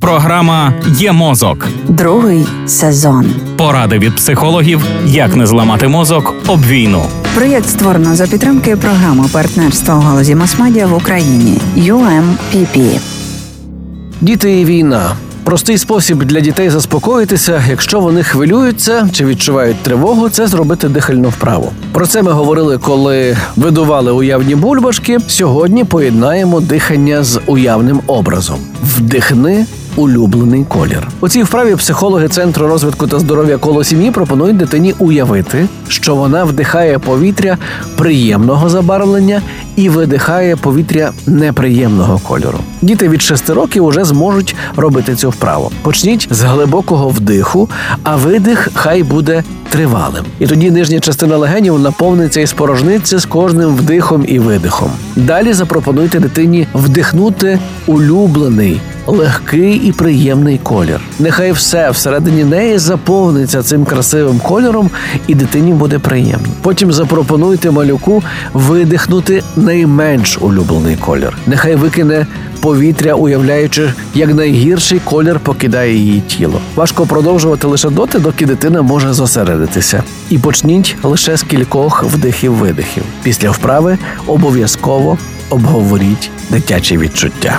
Програма Є мозок. Другий сезон. Поради від психологів, як не зламати мозок об війну. Проєкт створено за підтримки програми партнерства у галузі масмедіа в Україні UMPP. Діти і війна. Простий спосіб для дітей заспокоїтися, якщо вони хвилюються чи відчувають тривогу, це зробити дихальну вправу. Про це ми говорили, коли видували уявні бульбашки. Сьогодні поєднаємо дихання з уявним образом. Вдихни улюблений колір. У цій вправі психологи центру розвитку та здоров'я коло сім'ї пропонують дитині уявити, що вона вдихає повітря приємного забарвлення і видихає повітря неприємного кольору. Діти від 6 років уже зможуть робити цю вправу. Почніть з глибокого вдиху, а видих хай буде тривалим. І тоді нижня частина легенів наповниться із порожниці з кожним вдихом і видихом. Далі запропонуйте дитині вдихнути улюблений. Легкий і приємний колір. Нехай все всередині неї заповниться цим красивим кольором, і дитині буде приємно. Потім запропонуйте малюку видихнути найменш улюблений колір. Нехай викине повітря, уявляючи, як найгірший колір покидає її тіло. Важко продовжувати лише доти, доки дитина може зосередитися. І почніть лише з кількох вдихів-видихів. Після вправи обов'язково обговоріть дитячі відчуття.